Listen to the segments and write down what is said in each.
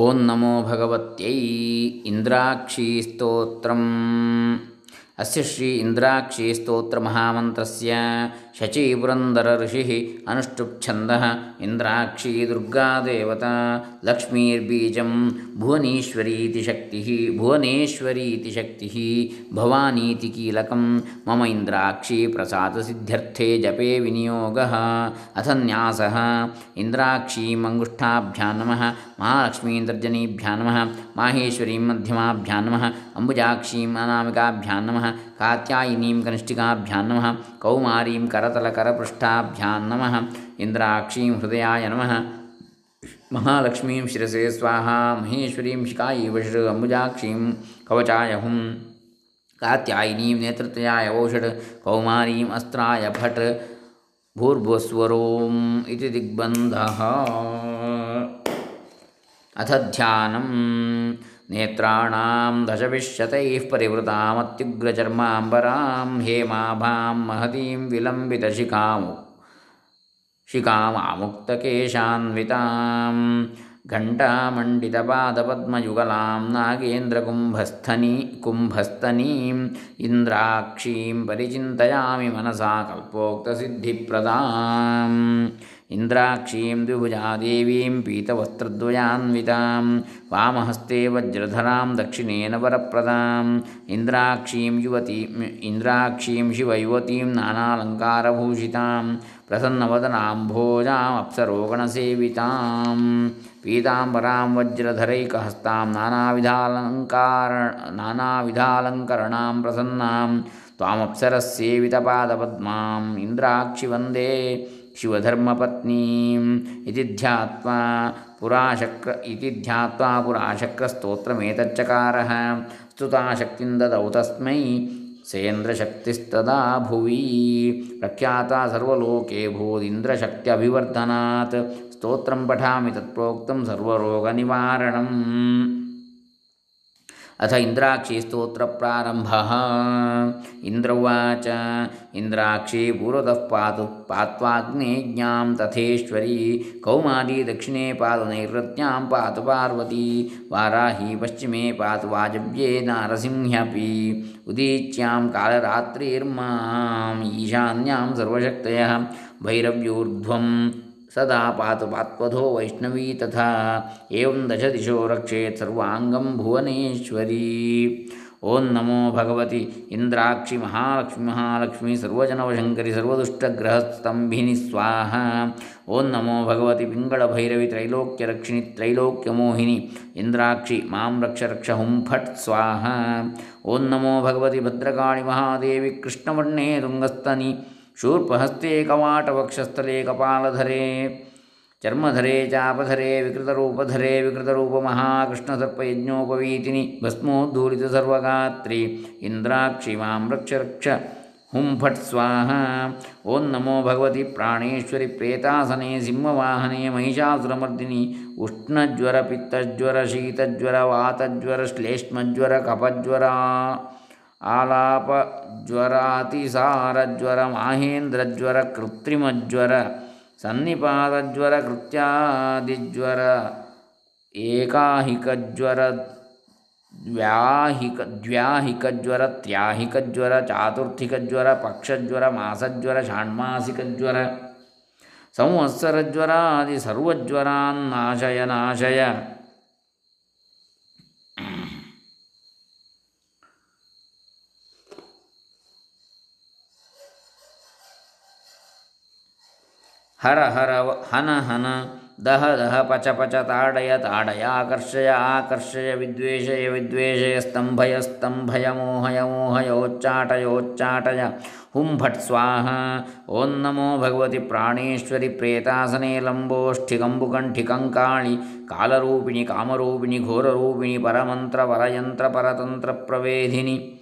ॐ नमो भगवत्यै इन्द्राक्षीस्तोत्रम्। अस्य श्री इन्द्राक्षीस्तोत्रमहामन्त्रस्य ಶಚೀಪುರಂದರ ಋಷಿ ಅನುಷ್ಠುಪ್ ಛಂದ ಇಂದ್ರಾಕ್ಷಿ ದುರ್ಗಾದೇವತಾ ಲಕ್ಷ್ಮೀರ್ಬೀಜಂ ಭುವನೇಶ್ವರೀತಿ ಶಕ್ತಿ ಭುವನೇಶ್ವರೀತಿ ಶಕ್ತಿ ಭವಾನೀತಿ ಕೀಲಕಂ ಮಮ ಇಂದ್ರಾಕ್ಷಿ ಪ್ರಸಾದ ಸಿದ್ಧ್ಯರ್ಥೆ ಜಪೇ ವಿನಿಯೋಗ ಅಥನ್ಯಾಸ ಇಂದ್ರಾಕ್ಷಿ ಮಂಗುಷ್ಠಾಭ್ಯಾ ನಮಃ ಮಹಾಲಕ್ಷ್ಮೀಂದ್ರಜನೀಭ್ಯಾ ನಮಃ ಮಾಹೇಶ್ವರೀಂ ಮಧ್ಯಮಾಭ್ಯಾ ನಮಃ ಅಂಬುಜಾಕ್ಷೀಂ ಅನಾಮಿಕಾಭ್ಯಾ ನಮಃ ಕಾತ್ಯಾಯಿನೀಂ ಕನಿಷ್ಠಿಕಾಭ್ಯಾ ನಮಃ ಕೌಮಾರೀಂ ಕರ करतलकरपृष्ठाभ्यां नमः। इन्द्राक्षीं हृदयाय नमः। महालक्ष्मीं शिरसे स्वाहा। महेश्वरीं शिखायै वषट् अम्बुजाक्षीं कवचाय हुं कात्यायिनीं नेत्रत्रयाय ओषट् कौमारीम् अस्त्राय फट् भूर्भुवस्वरोम् इति दिग्बन्धः। अथ ध्यानं नेत्राणां दशविशतैः परिवृतामत्युग्रचर्माम्बरां हेमाभां महतीं विलम्बितशिखामु शिखामामुक्तकेशान्वितां घण्टामण्डितपादपद्मयुगलां नागेन्द्रकुम्भस्थनी कुम्भस्तनीम् इन्द्राक्षीं परिचिन्तयामि मनसा कल्पोक्तसिद्धिप्रदाम्। ಇಂದ್ರಾಕ್ಷೀಂ ದ್ವಿಭುಜಾದೇವೀಂ ಪೀತವಸ್ತ್ರದ್ವಯಾನ್ವಿತಾಂ ವಾಮಹಸ್ತೆ ವಜ್ರಧರಾಂ ದಕ್ಷಿಣೇನ ವರಪ್ರದಾಂ ಇಂದ್ರಾಕ್ಷೀಂ ಯುವತಿ ಇಂದ್ರಾಕ್ಷೀಂ ಶಿವಯುವತೀಂ ನಾನಾಲಂಕಾರಭೂಷಿತಾಂ ಪ್ರಸನ್ನವದನಾಂಭೋಜಾಮಪ್ಸರೋಗಣಸೇವಿತಾಂ ಪೀತಾಂಬರಾಂ ವಜ್ರಧರೈಕಹಸ್ತಾಂ ನಾನಾವಿಧಾಲಂಕಾರ ನಾನಾವಿಧಾಲಂಕರಣಾಂ ಪ್ರಸನ್ನಾಂ ತ್ವಾಮಪ್ಸರಸ್ಸೇವಿತಪಾದಪದ್ಮಾಂ ಇಂದ್ರಾಕ್ಷಿ ವಂದೇ ಶಿವಧರ್ಮಪತ್ನೀಂ ಇತಿ ಧ್ಯಾತ್ವಾ ಪುರಾಶಕ್ರ, ಇತಿ ಧ್ಯಾತ್ವಾ ಪುರಾಶಕ್ರಸ್ತೋತ್ರಮೇತಚ್ಚಕಾರಃ ಸ್ತುತಾಶಕ್ತಿಂ ದದೌ ತಸ್ಮೈ, ಸೇಂದ್ರಶಕ್ತಿಸ್ತದಾ ಭುವಿ. ಪ್ರಖ್ಯಾತ ಸರ್ವಲೋಕೆ ಭೂದಿಂದ್ರಶಕ್ತ್ಯಭಿವರ್ಧನಾತ್. ಸ್ತೋತ್ರಂ ಪಠಾಮಿ ತತ್ಪ್ರೋಕ್ತಂ ಸರ್ವರೋಗನಿವಾರಣಂ. अथ इन्द्राक्षीस्तोत्रप्रारम्भः इन्द्र उवाच इन्द्राक्षी पूर्वतः पातु, पात्वाग्नेज्ञां तथेश्वरी कौमारी दक्षिणे पातु नैऋत्यां पातु पार्वती, वाराही पश्चिमे पातु वाजव्ये नारसिंह्यपि, उदीच्यां कालरात्रिर्माम्, ईशान्यां सर्वशक्तयः भैरव्यूर्ध्वं सदा पातु पात्वधो वैष्णवी तथा एवं दश दिशो रक्षेत् सर्वाङ्गं भुवनेश्वरी। ओं नमो भगवती इन्द्राक्षि महालक्ष्मी महालक्ष्मी सर्वजनवशङ्करि सर्वदुष्टग्रहस्तम्भिनि स्वाहा। ॐ नमो भगवति पिङ्गळभैरवि त्रैलोक्यरक्षिणि त्रैलोक्यमोहिनि इन्द्राक्षि माँ रक्ष रक्ष हुं फट् स्वाहा। ओं नमो भगवती भद्रकाळि महादेवी कृष्णवर्णे ಶೂರ್ಪಹಸ್ತೆ ಕವಾಟವಕ್ಷಸ್ಥಲೆ ಕಪಾಲಧರೆ ಚರ್ಮಧರೆ, ಚಾಪಧರೆ, ವಿಕೃತರೂಪಧರೆ ವಿಕೃತರೂಪ ಮಹಾಕೃಷ್ಣಸರ್ಪಯಜ್ಞೋಪವೀತಿನಿ ಭಸ್ಮೋದ್ಧೂಲಿತ ಸರ್ವಗಾತ್ರಿ ಇಂದ್ರಾಕ್ಷಿ ಮಾಂ ರಕ್ಷ ರಕ್ಷ ಹುಂ ಫಟ್ ಸ್ವಾಹ, ಓಂ ನಮೋ ಭಗವತಿ ಪ್ರಾಣೇಶ್ವರಿ ಪ್ರೇತಾಸನೆ, ಸಿಂಹವಾಹನೆ, ಮಹಿಷಾಸುರಮರ್ದಿನಿ, ಉಷ್ಣಜ್ವರ, ಪಿತ್ತಜ್ವರ, ಶೀತಜ್ವರ, ವಾತಜ್ವರ, ಶ್ಲೇಷ್ಮಜ್ವರ, ಕಪಜ್ವರ ಆಲಾಪ ಜ್ವರ ಅತಿಸಾರಜ್ವರ ಮಾಹೇಂದ್ರಜ್ವರ ಕೃತ್ರಿಮಜ್ವರ ಸನ್ನಿಪಾತಜ್ವರ ಕೃತ್ಯಾದಿಜ್ವರ ಏಕಾಹಿಕಜ್ವರ ವ್ಯಾಹಿಕ ದ್ವ್ಯಾಹಿಕಜ್ವರ ತ್ಯಾಹಿಕಜ್ವರ ಚಾತುರ್ಥಿಕಜ್ವರ, ಪಕ್ಷಜ್ವರ, ಮಾಸಜ್ವರ, ಷಾಣ್ಮಾಸಿಕಜ್ವರ, ಸಂವತ್ಸರಜ್ವರಾದಿ ಸರ್ವಜ್ವರಾನ್ನಾಶಯ ನಾಶಯ दह पच पच ताडय ताडय आकर्षय आकर्षय, विद्वेषय विद्वेषय स्तम्भय स्तम्भय मोहय मोहयोच्चाटयोच्चाटय हुं फट् स्वाहा। ॐ नमो भगवति प्राणेश्वरि प्रेतासने लम्बोष्ठिकम्बुकण्ठिकङ्काळि कालरूपिणि, कामरूपिणि, घोररूपिणि परमन्त्रपरयन्त्रपरतन्त्रप्रवेधिनि प्रभेदिनि प्रतिभटविध्वंसिनि परबलतुरकविमर्दिनि शत्रुकरच्छेदिनि शत्रुमांसभक्षिणि ऐकाहिकज्वरद्व्याहिकज्वर त्र्याहिकज्वर चातुर्थिकज्वर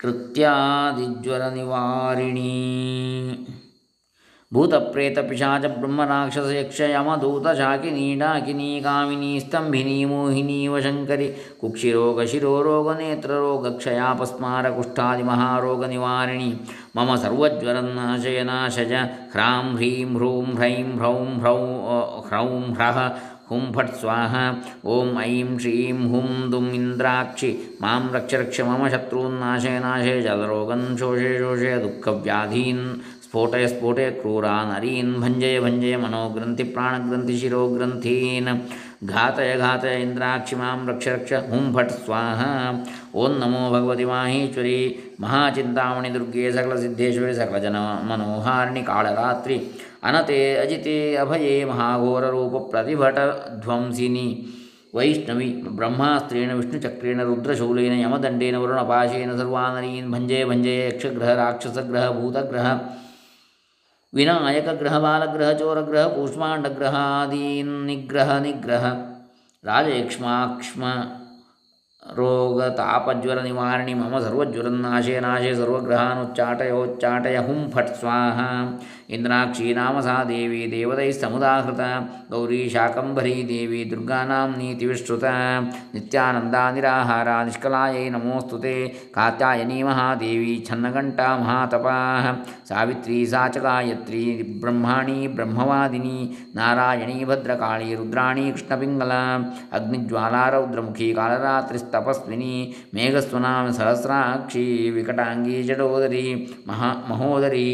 ಕೃತ್ಯಾದಿಜ್ವಲನಿವಾರಿಣೀ ಭೂತಪ್ರೇತ ಪಿಶಾಚ ಬ್ರಹ್ಮರಾಕ್ಷಸ ಯಕ್ಷ ಯಮಧೂತ ಶಾಕಿನಿ ಡಾಕಿನಿ ಕಾಮಿನಿ ಸ್ತಂಭಿನಿ ಮೋಹಿನಿ ವಶಂಕರಿ ಕುಕ್ಷಿರೋಗ ಶಿರೋರೋಗ ನೇತ್ರರೋಗ ಕ್ಷಯಾಪಸ್ಮಾರ ಕುಷ್ಠಾದಿ ಮಹಾರೋಗ ನಿವಾರಿಣಿ ಮಮ ಸರ್ವಜ್ವರನ್ನಾಶಯನಾಶಯ ಹ್ರಾಂ ಹ್ರೀಂ ಹ್ರೂಂ ಹ್ರೈಂ ಹ್ರೌಂ ಹ್ರೌ ಹ್ರೌಂ ಹ್ರಹ हुं फट् स्वाहा। ओं ऐं श्रीं हुं दुम इंद्राक्षि माँ रक्ष रक्ष मम शत्रून्नाशे नाशे जलरोगं शोषे शोषे दुःखव्याधीन्। स्फोटय स्फोटय क्रूरा नरीन् भञ्जय भञ्जय मनोग्रन्थि प्राणग्रन्थिशिरोग्रन्थीन् घातय घातय इंद्राक्षि माँ रक्ष रक्ष हुं फट् स्वाहा। ओं नमो भगवती माहेश्वरी। महाचिंतामणि दुर्गे सकल सिद्धेश्वरी सकल जन मनोहारिणी कालरात्रि। ಅನತೆ ಅಜಿತೆ ಅಭಯೇ ಮಹಾಘೋರ ರೂಪ ಪ್ರತಿಭಟ ಧ್ವಂಸಿನಿ ವೈಷ್ಣವಿ ಬ್ರಹ್ಮಾಸ್ತ್ರೇಣ ವಿಷ್ಣುಚಕ್ರೇಣ ರುದ್ರಶೂಲೇನ ಯಮದಂಡೇನ ವರುಣಪಾಶೇನ ಸರ್ವಾನರೀನ್ ಭಂಜಯ ಭಂಜಯ ಯಕ್ಷಗ್ರಹ ರಾಕ್ಷಸಗ್ರಹ ಭೂತಗ್ರಹ ವಿನಾಯಕಗ್ರಹ ಬಾಲಗ್ರಹ ಚೋರಗ್ರಹ ಕೂಷ್ಮಾಂಡಗ್ರಹಾದೀನ್ ನಿಗ್ರಹ ನಿಗ್ರಹ ರಾಜಯಕ್ಷ್ಮಾಕ್ಷ್ಮ ರೋಗ ತಾಪಜ್ವರ ನಿವಾರಣಿ ಮಮ ಸರ್ವಜ್ವರನ್ನಾಶಯ ನಾಶಯ ಸರ್ವಗ್ರಹಾನುಚ್ಚಾಟಯೋಚ್ಚಾಟಯ ಹುಂ ಫಟ್ ಸ್ವಾಹ ಇಂದ್ರಾಕ್ಷಿ ನಾಮ ಸಾ ದೇವಿ ದೇವತೈಸ್ತಮುದಾಹೃತ ಗೌರಿ ಶಾಕಂಭರೀ ದೇವಿ ದುರ್ಗಾನಾಂನೀತಿ ವಿಶ್ರುತ ನಿತ್ಯಾನಂದಾ ನಿರಾಹಾರ ನಿಷ್ಕಲಾಯೈ ನಮೋಸ್ತುತೆ ಕಾತ್ಯಾಯನಿ ಮಹಾದೇವಿ ಛನ್ನಘಂಟಾ ಮಹಾತಪಾ ಸಾವಿತ್ರಿ ಸಾ ಚ ಗಾಯತ್ರಿ ಬ್ರಹ್ಮಾಣಿ ಬ್ರಹ್ಮವಾದಿನಿ ನಾರಾಯಣಿ ಭದ್ರಕಾಳಿ ರುದ್ರಾಣಿ ಕೃಷ್ಣಪಿಂಗಲ ಅಗ್ನಿಜ್ವಾಲಾ ರೌದ್ರಮುಖಿ ಕಾಲರಾತ್ರಿಸ್ತಪಸ್ವಿನಿ ಮೇಘಸ್ವನಾಮ ಸಹಸ್ರಾಕ್ಷಿ ವಿಕಟಾಂಗಿ ಜಡೋದರಿ ಮಹಾ ಮಹೋದರಿ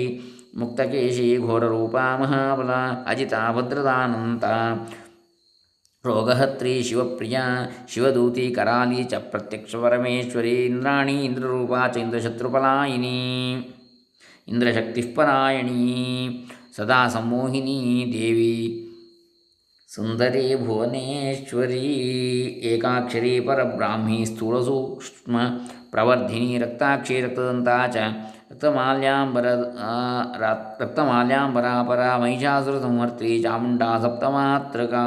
ಮುಕ್ತಕೇಶಿ ಘೋರರೂಪ ಮಹಾಬಲ ಅಜಿತಾ ಭದ್ರದಾನಂತ ರೋಗಹತ್ರಿ ಶಿವಪ್ರಿಯ ಶಿವದೂತಿ ಕರಾಲಿ ಚ ಪ್ರತ್ಯಕ್ಷ ಪರಮೇಶ್ವರಿ ಇಂದ್ರಾಣಿ ಇಂದ್ರರೂಪ ಚ ಇಂದ್ರಶತ್ರುಪಲಾಯಿನಿ ಇಂದ್ರಶಕ್ತಿಪರಾಯಣಿ ಸದಾ ಸಂಮೋಹಿನಿ ದೇವಿ ಸುಂದರಿ ಭುವನೇಶ್ವರಿ ಏಕಾಕ್ಷರಿ ಪರಬ್ರಾಹ್ಮಿ ಸ್ಥೂಲಸೂಕ್ಷ್ಮ ಪ್ರವರ್ಧಿನಿ ರಕ್ತಾಕ್ಷಿ ರಕ್ತದಂತಾ ಚ रक्तमाल्याम्बर रक्तमाल्याम्बरापरा महिषासुरसंहर्त्री चामुण्डा सप्तमात्रका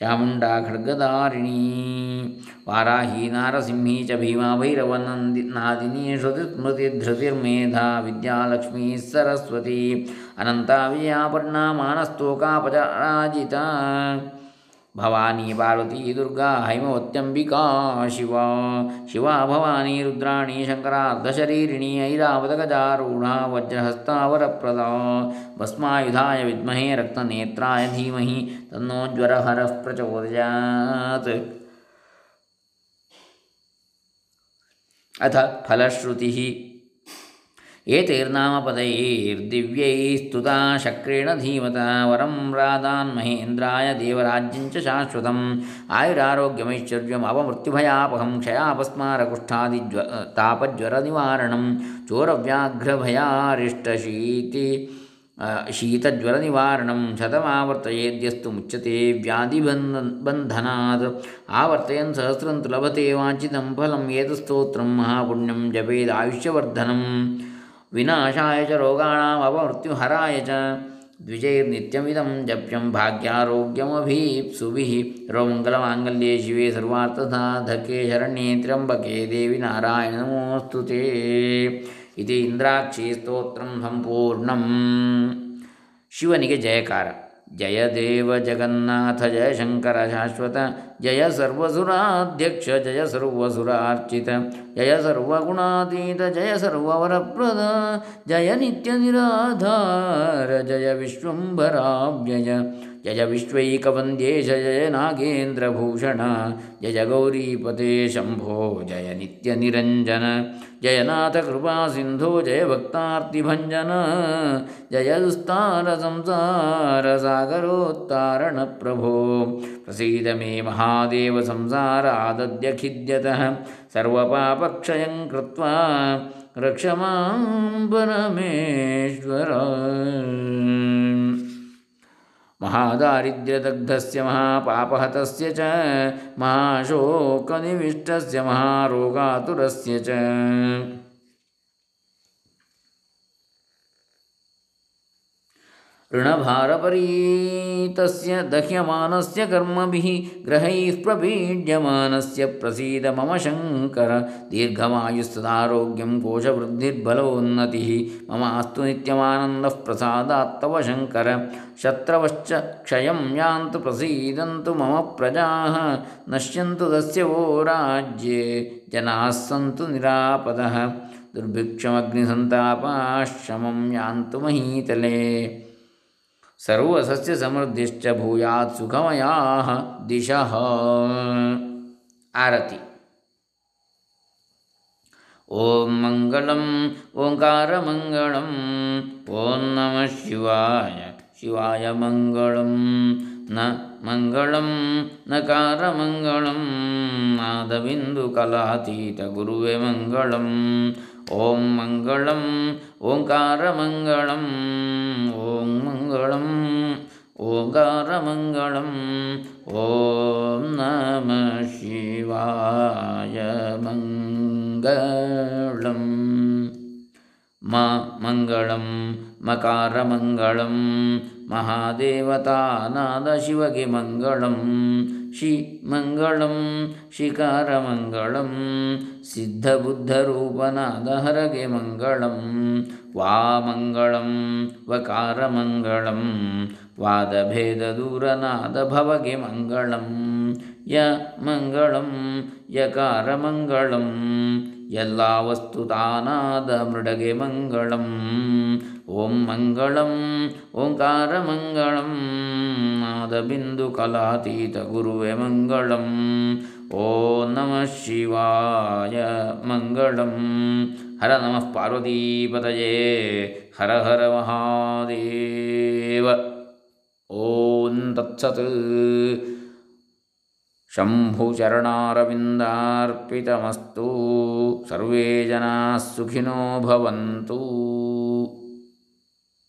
चामुण्डा, खड्गदारिणी, वाराही, नारसिंही च भीमा, भैरवनन्दी, नादिनी श्रुतिस्मृतिधृतिर्मेधा विद्यालक्ष्मी, सरस्वती, अनन्ता, विजयापर्णा मानस्तोकापचराजिता ಭವಾನಿ ಪಾರ್ವತಿ ದುರ್ಗಾ ಹೈಮವತ್ಯಂಬಿಕಾ ಶಿವ ಶಿವಾ ಭವಾನಿ ರುದ್ರಾಣಿ ಶಂಕರಾರ್ಧಶರೀರಿಣಿ ಐರಾವತಗಜಾರೂಢ ವಜ್ರಹಸ್ತಾವರಪ್ರದ ಭಸ್ಮಾಯುಧಾಯ ವಿದ್ಮಹೇ ರಕ್ತನೇತ್ರಾಯ ಧೀಮಹಿ ತನ್ನೋಜ್ವರಹರಃ ಪ್ರಚೋದಯಾತ್ ಅಥ ಫಲಶ್ರುತಿ एतैर्नामपदैर्दिव्यैस्तुता शक्रेण धीमता वरं रादान्महेन्द्राय देवराज्यञ्च शाश्वतम् आयुरारोग्यमैश्वर्यम् अपमृत्युभयापहं क्षयापस्मारकुष्ठादिज्व तापज्वरनिवारणं चोरव्याघ्रभयारिष्टशीति शीतज्वरनिवारणं शतमावर्तयेद्यस्तु मुच्यते व्याधिबन्ध बन्धनात् आवर्तयन् सहस्रं तु लभते वाञ्छितं फलं एतस्तोत्रं महापुण्यं जपेदायुष्यवर्धनम् ವಿನಾಶಾಯ ಚ ರೋಗಾಣಾಂ ಅಪಮೃತ್ಯುಹರಾಯ ಚ ದ್ವಿಜೈರ್ನಿತ್ಯಮಿದಂ ಜಪ್ಯಂ ಭಾಗ್ಯಾರೋಗ್ಯಮಭೀಪ್ಸುಭಿಃ ರೋಮಂಗಲಮಾಂಗಲ್ಯೇ ಶಿವೆ ಸರ್ವಾರ್ಥಸಾಧಕೆ ಶರಣ್ಯೇ ತ್ರ್ಯಂಬಕೆ ದೇವಿ ನಾರಾಯಣ ನಮೋऽस्तु ते इति ಇಂದ್ರಾಕ್ಷಿ ಸ್ತೋತ್ರಂ ಸಂಪೂರ್ಣಂ ಶಿವನಿಗೆ ಜಯಕಾರ जय देव जगन्नाथ, जय शंकर, शाश्वत, जय सर्वसुराध्यक्ष, जय सर्वसुरार्चित, जय सर्वगुणातीत, जय सर्ववरप्रद, जय नित्यनिराधार, जय विश्वम्भराव्यय। जय विश्वैकवन्द्ये जय नागेन्द्रभूषण, जय गौरीपते शंभो, जय नित्यनिरञ्जन जयनाथकृपासिन्धो जय भक्तार्तिभञ्जन जयस्तारसंसारसागरोत्तारणप्रभो प्रसीद मे महादेव संसारादद्यखिद्यतः सर्वपापक्षयं कृत्वा रक्ष माँ परमेश्वर महादारिद्र्यदग्धस्य महापापहतस्य च महाशोकनिविष्टस्य महारोगातुरस्य च। ಋಣಭಾರಪರೀತಸ್ಯ ದಹ್ಯಮಾನಸ್ಯ ಕರ್ಮಭಿಃ ಗ್ರಹೈಃ ಪ್ರಪೀಡ್ಯಮಾನಸ್ಯ ಪ್ರಸೀದ ಮಮ ಶಂಕರ ದೀರ್ಘಮಾಯುಸ್ತದಾರೋಗ್ಯಂ ಕೋಶವೃದ್ಧಿರ್ಬಲವೋನ್ನತಿಃ ಮಮ ಅಸ್ತು ನಿತ್ಯಮಾನಂದಃ ಪ್ರಸಾದಾತ್ತವ ಶಂಕರ ಶತ್ರವಶ್ಚ ಕ್ಷಯಂ ಯಾಂತು ಪ್ರಸೀದಂತು ಮಮ ಪ್ರಜಾಃ ನಶ್ಯಂತು ದಸ್ಯ ವೋ ರಾಜ್ಯೆ ಜನಾಃ ಸಂತು ನಿರಾಪದಃ ದುರ್ಭಿಕ್ಷಮಗ್ನಿಸಂತಾಪಾಶ್ರಮಂ ಯಾಂತು ಮಹೀತಲೇ ಸರ್ವಸಸ್ಯ ಸಮೃದ್ಧಿಶ್ಚ ಭೂಯಾತ್ ಸುಖಮಯಾ ದಿಶಃ. ಆರತಿ. ಓಂ ಮಂಗಳಂ, ಓಂಕಾರ ಮಂಗಳಂ, ಓಂ ನಮ ಶಿವಾಯ ಶಿವಾಯ ಮಂಗಳಂ. ನ ಮಂಗಳಂ, ನಕಾರ ಮಂಗಳಂ, ನಾದಬಿಂದು ಕಲಾತೀತ ಗುರುವೆ ಮಂಗಳಂ. ஓம் மங்களம் ஓங்கார மங்களம் ஓம் மங்களம் ஓங்கார மங்களம் ஓம் நம சிவாய மங்களம். மா மங்களம் மகாரமங்கலம் மகாதேவதாநாதசிவகிமங்கலம் ಶ್ರೀಮಂಗಳಂ ಶಿಖಾರಮಂಗಳಂ ಸಿದ್ಧಬುದ್ಧರೂಪನಾದ ಹರಗೆ ಮಂಗಳಂ, ವಾಮಂಗಳಂ, ವಕಾರಮಂಗಳಂ, ವಾದಭೇದದೂರನಾದಭವಗೆ ಮಂಗಳಂ ಯ ಮಂಗಳಂ ಯಕಾರಮಂಗಳಂ, ಎಲ್ಲ ವಸ್ತುತಾನಾದ ಮೃಡಗೆ ಮಂಗಳಂ ಓಂ ಮಂಗಳಂ ಓಂಕಾರ ಮಂಗಳಂ ನಾದ ಬಿಂದು ಕಲಾತೀತ ಗುರುವೆ ಮಂಗಳಂ ಓಂ ನಮಃ ಶಿವಾಯ ಮಂಗಳಂ ಹರ ನಮಃ ಪಾರ್ವತೀಪತಯೇ ಹರ ಹರ ಮಹಾದೇವ ಓಂ ತತ್ಸತ್ शम्भुचरणारविन्दार्पितमस्तु सर्वे जनाः सुखिनो भवन्तु